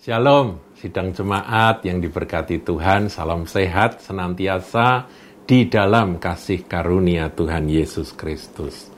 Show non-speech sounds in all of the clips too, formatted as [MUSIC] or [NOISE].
Shalom, sidang jemaat yang diberkati Tuhan, salam sehat senantiasa di dalam kasih karunia Tuhan Yesus Kristus.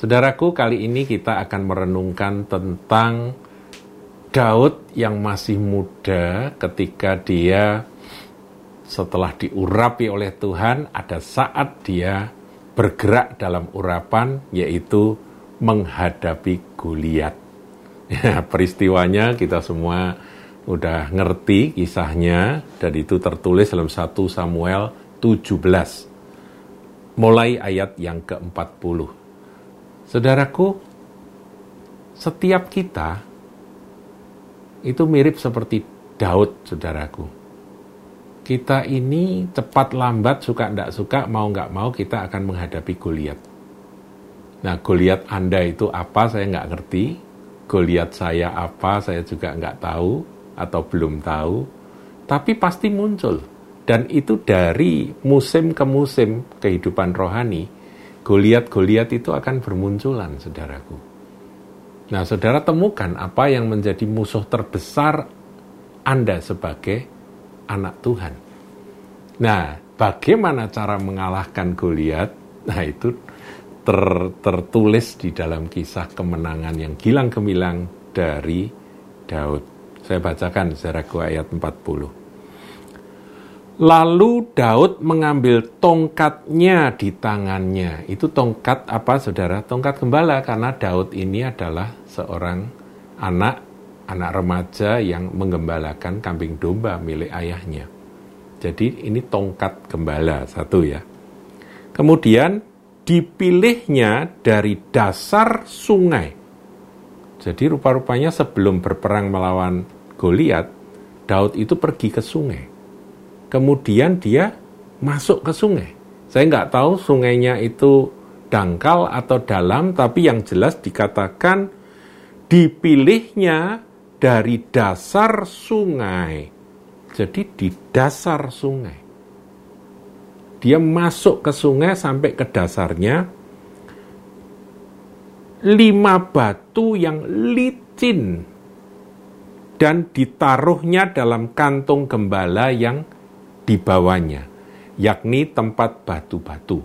Saudaraku, kali ini kita akan merenungkan tentang Daud yang masih muda ketika dia setelah diurapi oleh Tuhan, ada saat dia bergerak dalam urapan, yaitu menghadapi Goliat. Ya, peristiwanya kita semua udah ngerti kisahnya dan itu tertulis dalam 1 Samuel 17 mulai ayat yang ke-40. Saudaraku, setiap kita itu mirip seperti Daud, saudaraku. Kita ini cepat lambat, suka tidak suka, mau nggak mau kita akan menghadapi Goliat. Nah, Goliat Anda itu apa, saya nggak ngerti. Goliat saya apa, saya juga nggak tahu atau belum tahu, tapi pasti muncul. Dan itu dari musim ke musim kehidupan rohani, Goliat-Goliat itu akan bermunculan, saudaraku. Nah, saudara temukan apa yang menjadi musuh terbesar Anda sebagai anak Tuhan. Nah, bagaimana cara mengalahkan Goliat? Nah, itu ter, tertulis di dalam kisah kemenangan yang gilang gemilang dari Daud. Saya bacakan saudaraku ayat 40. Lalu Daud mengambil tongkatnya di tangannya. Itu tongkat apa saudara? Tongkat gembala karena Daud ini adalah seorang anak anak remaja yang menggembalakan kambing domba milik ayahnya. Jadi ini tongkat gembala satu ya. Kemudian dipilihnya dari dasar sungai. Jadi rupa-rupanya sebelum berperang melawan Goliat, Daud itu pergi ke sungai. Kemudian dia masuk ke sungai. Saya nggak tahu sungainya itu dangkal atau dalam, tapi yang jelas dikatakan dipilihnya dari dasar sungai. Jadi di dasar sungai. Dia masuk ke sungai sampai ke dasarnya. Lima batu yang licin dan ditaruhnya dalam kantung gembala yang dibawanya, yakni tempat batu-batu.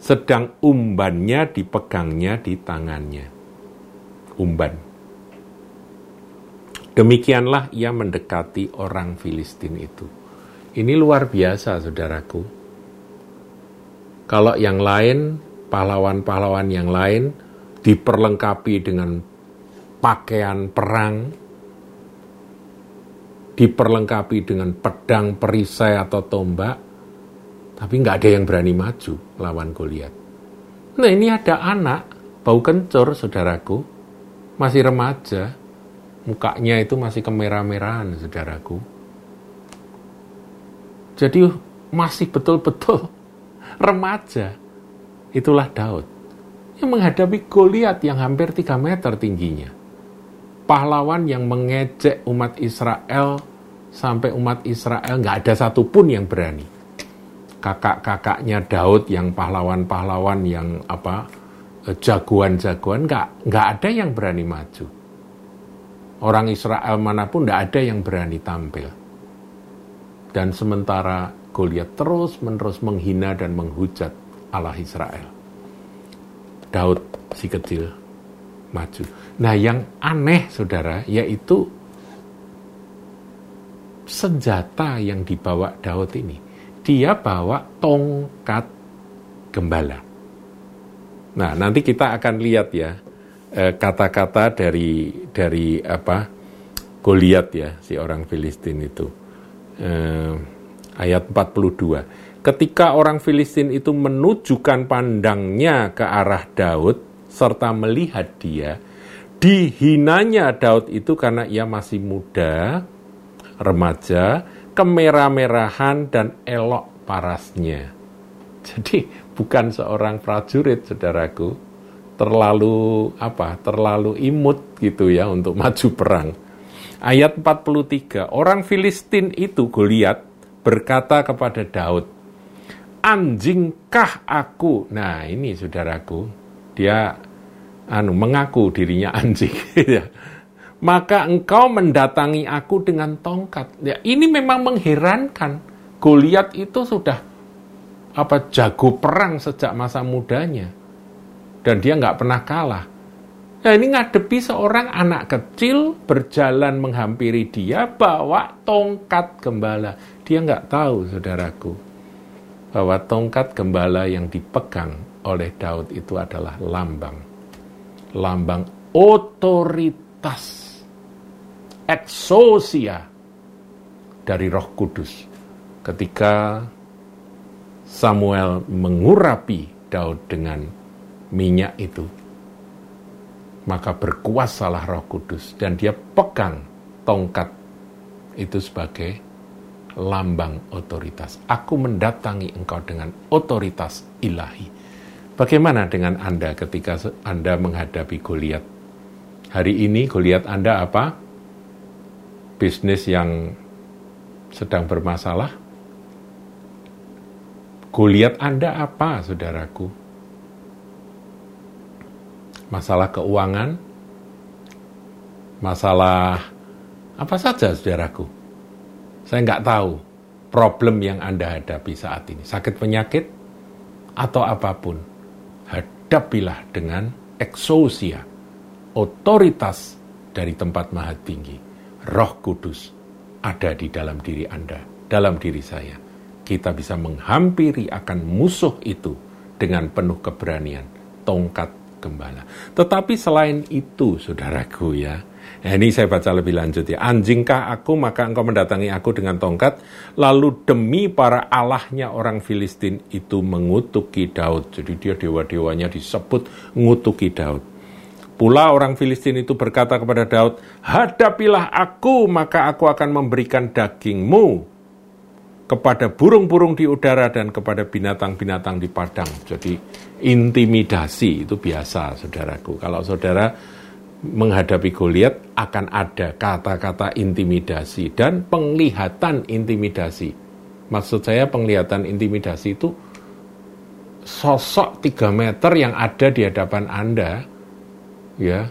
Sedang umbannya dipegangnya di tangannya. Umban. Demikianlah ia mendekati orang Filistin itu. Ini luar biasa, saudaraku. Kalau yang lain, pahlawan-pahlawan yang lain diperlengkapi dengan pakaian perang, diperlengkapi dengan pedang, perisai, atau tombak, tapi nggak ada yang berani maju lawan Goliat. Nah ini ada anak, bau kencur saudaraku, masih remaja, mukanya itu masih kemerah-merahan saudaraku. Jadi masih betul-betul remaja. Itulah Daud yang menghadapi Goliat yang hampir 3 meter tingginya pahlawan yang mengejek umat Israel sampai umat Israel nggak ada satupun yang berani. Kakak-kakaknya Daud yang pahlawan-pahlawan yang apa eh, jagoan-jagoan nggak nggak ada yang berani maju. Orang Israel mana pun nggak ada yang berani tampil. Dan sementara Goliat terus menerus menghina dan menghujat Allah Israel. Daud si kecil maju. Nah, yang aneh, saudara, yaitu senjata yang dibawa Daud ini. Dia bawa tongkat gembala. Nah, nanti kita akan lihat ya eh, kata-kata dari dari apa Goliat ya si orang Filistin itu. Eh, ayat 42. Ketika orang Filistin itu menunjukkan pandangnya ke arah Daud, serta melihat dia, dihinanya Daud itu karena ia masih muda, remaja, kemerah-merahan dan elok parasnya. Jadi bukan seorang prajurit, saudaraku, terlalu apa? Terlalu imut gitu ya untuk maju perang. Ayat 43, orang Filistin itu Goliat berkata kepada Daud, "Anjingkah aku?" Nah, ini saudaraku, dia anu mengaku dirinya [LAUGHS] anjing ya. maka engkau mendatangi aku dengan tongkat. Ya, ini memang mengherankan. Goliat itu sudah apa jago perang sejak masa mudanya. Dan dia nggak pernah kalah. Nah ini ngadepi seorang anak kecil berjalan menghampiri dia bawa tongkat gembala. Dia nggak tahu, saudaraku, bahwa tongkat gembala yang dipegang oleh Daud itu adalah lambang. Lambang otoritas eksosia dari Roh Kudus ketika Samuel mengurapi Daud dengan minyak itu maka berkuasalah Roh Kudus dan dia pegang tongkat itu sebagai lambang otoritas. Aku mendatangi engkau dengan otoritas ilahi. Bagaimana dengan Anda ketika Anda menghadapi Goliat? Hari ini Goliat Anda apa? bisnis yang sedang bermasalah? Goliat Anda apa, saudaraku? Masalah keuangan? Masalah apa saja, saudaraku? Saya nggak tahu problem yang Anda hadapi saat ini. Sakit penyakit atau apa pun. Hadapilah dengan eksosia, otoritas dari tempat maha tinggi Roh Kudus ada di dalam diri Anda, dalam diri saya. Kita bisa menghampiri akan musuh itu dengan penuh keberanian, tongkat gembala. Tetapi selain itu, saudaraku ya, Nah, ini saya baca lebih lanjut ya. Anjingkah aku, maka engkau mendatangi aku dengan tongkat. Lalu demi para allahnya orang Filistin itu mengutuki Daud. Jadi dia dewa-dewanya disebut mengutuki Daud. Pula orang Filistin itu berkata kepada Daud, Hadapilah aku, maka aku akan memberikan dagingmu kepada burung-burung di udara dan kepada binatang-binatang di padang. Jadi intimidasi itu biasa, saudaraku. Kalau saudara menghadapi Goliat akan ada kata-kata intimidasi dan penglihatan intimidasi. Maksud saya penglihatan intimidasi itu sosok 3 meter yang ada di hadapan Anda ya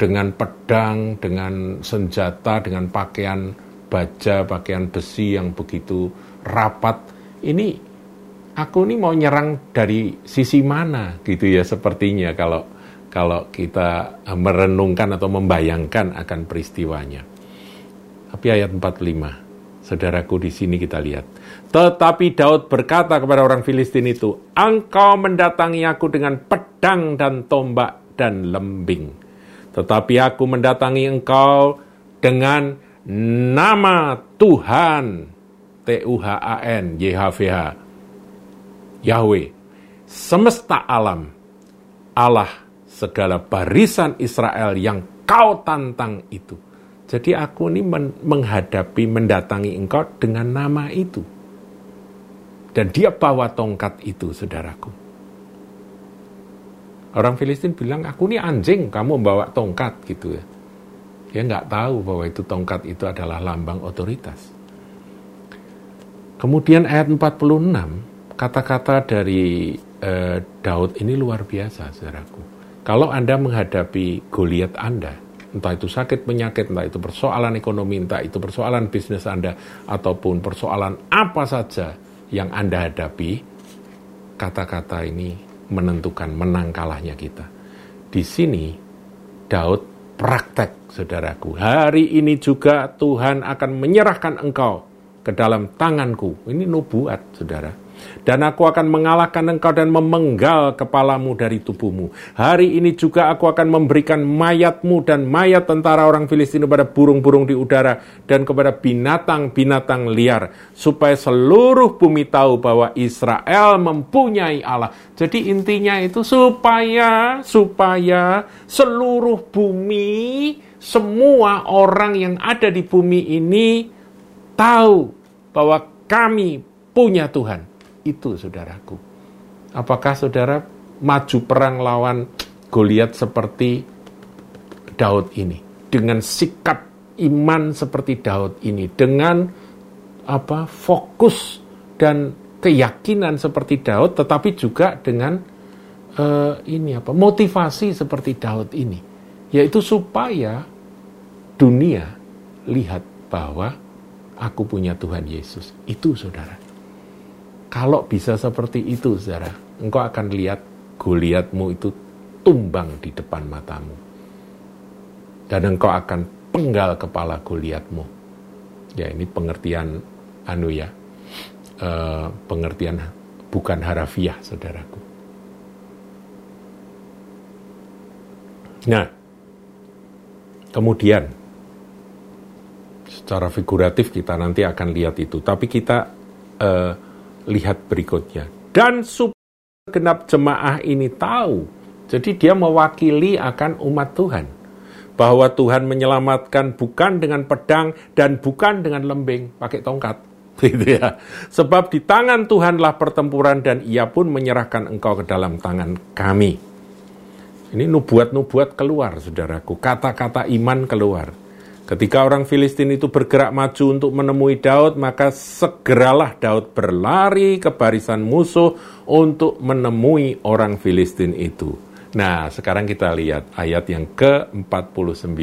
dengan pedang, dengan senjata, dengan pakaian baja, pakaian besi yang begitu rapat. Ini aku ini mau nyerang dari sisi mana gitu ya sepertinya kalau kalau kita merenungkan atau membayangkan akan peristiwanya. Tapi ayat 45, saudaraku di sini kita lihat. Tetapi Daud berkata kepada orang Filistin itu, Engkau mendatangi aku dengan pedang dan tombak dan lembing. Tetapi aku mendatangi engkau dengan nama Tuhan, T-U-H-A-N, YHVH, Yahweh, semesta alam, Allah segala barisan Israel yang kau tantang itu. Jadi aku ini menghadapi, mendatangi engkau dengan nama itu. Dan dia bawa tongkat itu, saudaraku. Orang Filistin bilang, aku ini anjing, kamu membawa tongkat gitu ya. Dia nggak tahu bahwa itu tongkat itu adalah lambang otoritas. Kemudian ayat 46, kata-kata dari eh, Daud ini luar biasa, saudaraku. Kalau Anda menghadapi Goliat Anda, entah itu sakit penyakit, entah itu persoalan ekonomi, entah itu persoalan bisnis Anda, ataupun persoalan apa saja yang Anda hadapi, kata-kata ini menentukan menang kalahnya kita. Di sini Daud praktek, saudaraku. Hari ini juga Tuhan akan menyerahkan engkau ke dalam tanganku. Ini nubuat, saudara dan aku akan mengalahkan engkau dan memenggal kepalamu dari tubuhmu. Hari ini juga aku akan memberikan mayatmu dan mayat tentara orang Filistin kepada burung-burung di udara dan kepada binatang-binatang liar, supaya seluruh bumi tahu bahwa Israel mempunyai Allah. Jadi intinya itu supaya supaya seluruh bumi, semua orang yang ada di bumi ini tahu bahwa kami punya Tuhan itu, saudaraku. Apakah saudara maju perang lawan Goliat seperti Daud ini dengan sikap iman seperti Daud ini dengan apa fokus dan keyakinan seperti Daud tetapi juga dengan uh, ini apa motivasi seperti Daud ini yaitu supaya dunia lihat bahwa aku punya Tuhan Yesus. Itu saudara. Kalau bisa seperti itu saudara, engkau akan lihat Goliatmu itu tumbang di depan matamu. Dan engkau akan penggal kepala Goliatmu. Ya ini pengertian anu ya, uh, pengertian bukan harafiah saudaraku. Nah, kemudian secara figuratif kita nanti akan lihat itu, tapi kita uh, lihat berikutnya. Dan genap jemaah ini tahu, jadi dia mewakili akan umat Tuhan bahwa Tuhan menyelamatkan bukan dengan pedang dan bukan dengan lembing, pakai tongkat. [LAUGHS] Gitu ya. Sebab di tangan Tuhanlah pertempuran dan ia pun menyerahkan engkau ke dalam tangan kami. Ini nubuat-nubuat keluar, saudaraku. Kata-kata iman keluar. Ketika orang Filistin itu bergerak maju untuk menemui Daud, maka segeralah Daud berlari ke barisan musuh untuk menemui orang Filistin itu. Nah, sekarang kita lihat ayat yang ke-49.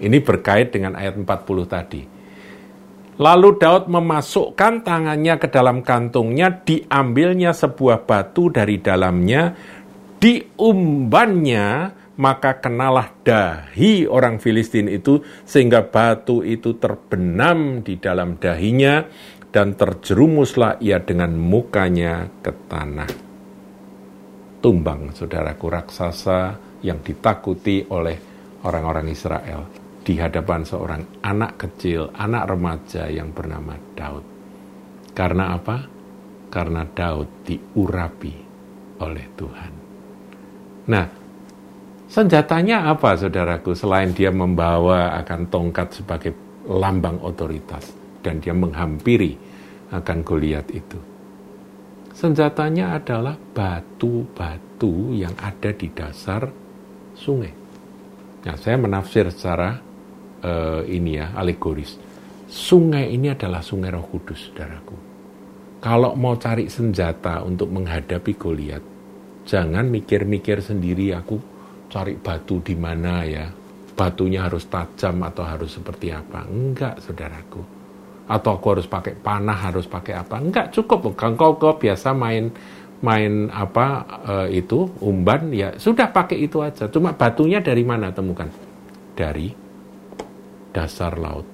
Ini berkait dengan ayat 40 tadi. Lalu Daud memasukkan tangannya ke dalam kantungnya, diambilnya sebuah batu dari dalamnya, diumbannya maka kenalah dahi orang Filistin itu sehingga batu itu terbenam di dalam dahinya dan terjerumuslah ia dengan mukanya ke tanah. Tumbang saudaraku raksasa yang ditakuti oleh orang-orang Israel di hadapan seorang anak kecil, anak remaja yang bernama Daud. Karena apa? Karena Daud diurapi oleh Tuhan. Nah, senjatanya apa saudaraku selain dia membawa akan tongkat sebagai lambang otoritas dan dia menghampiri akan Goliat itu. Senjatanya adalah batu-batu yang ada di dasar sungai. Nah, saya menafsir secara uh, ini ya, alegoris. Sungai ini adalah sungai Roh Kudus, saudaraku. Kalau mau cari senjata untuk menghadapi Goliat, jangan mikir-mikir sendiri aku cari batu di mana ya. Batunya harus tajam atau harus seperti apa. Enggak, saudaraku. Atau aku harus pakai panah, harus pakai apa. Enggak, cukup. Kalau kau biasa main main apa e, itu umban ya sudah pakai itu aja. Cuma batunya dari mana temukan? Dari dasar laut.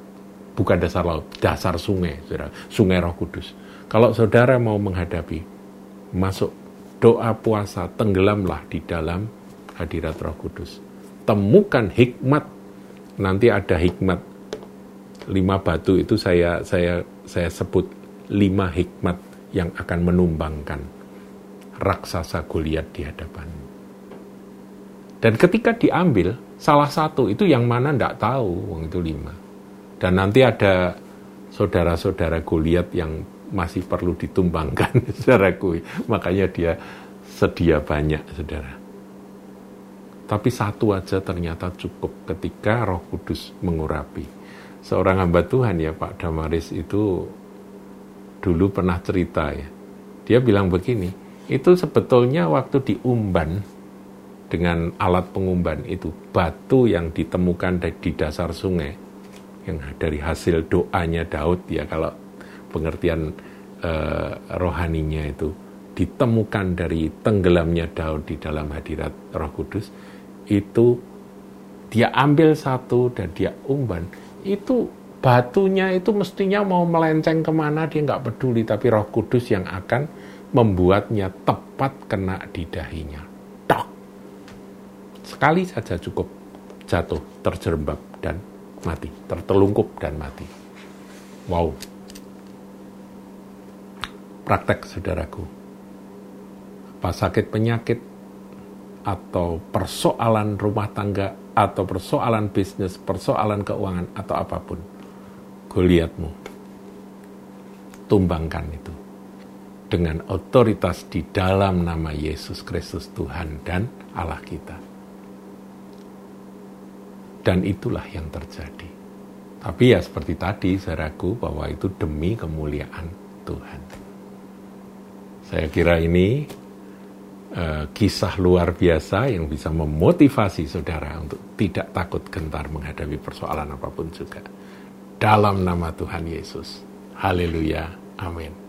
Bukan dasar laut, dasar sungai, saudara. Sungai Roh Kudus. Kalau saudara mau menghadapi, masuk doa puasa, tenggelamlah di dalam hadirat Roh Kudus. Temukan hikmat. Nanti ada hikmat. Lima batu itu saya saya saya sebut lima hikmat yang akan menumbangkan raksasa Goliat di hadapan. Dan ketika diambil, salah satu itu yang mana tidak tahu, wong itu lima. Dan nanti ada saudara-saudara Goliat yang masih perlu ditumbangkan [LAUGHS] saudaraku. Makanya dia sedia banyak, saudara. Tapi satu aja ternyata cukup ketika roh kudus mengurapi. Seorang hamba Tuhan ya Pak Damaris itu dulu pernah cerita ya. Dia bilang begini, itu sebetulnya waktu diumban dengan alat pengumban itu batu yang ditemukan di dasar sungai yang dari hasil doanya Daud ya kalau pengertian uh, rohaninya itu ditemukan dari tenggelamnya Daud di dalam hadirat Roh Kudus itu dia ambil satu dan dia umban itu batunya itu mestinya mau melenceng ke mana dia nggak peduli. Tapi Roh Kudus yang akan membuatnya tepat kena di dahinya. Tok. Sekali saja cukup jatuh terjerembab dan mati tertelungkup dan mati. Wow. Praktek saudaraku. Apa sakit penyakit atau persoalan rumah tangga atau persoalan bisnis, persoalan keuangan atau apa pun. Goliatmu. Tumbangkan itu dengan otoritas di dalam nama Yesus Kristus Tuhan dan Allah kita. Dan itulah yang terjadi. Tapi ya seperti tadi saya ragu bahwa itu demi kemuliaan Tuhan. Saya kira ini uh, kisah luar biasa yang bisa memotivasi saudara untuk tidak takut gentar menghadapi persoalan apa pun juga. Dalam nama Tuhan Yesus. Haleluya. Amin.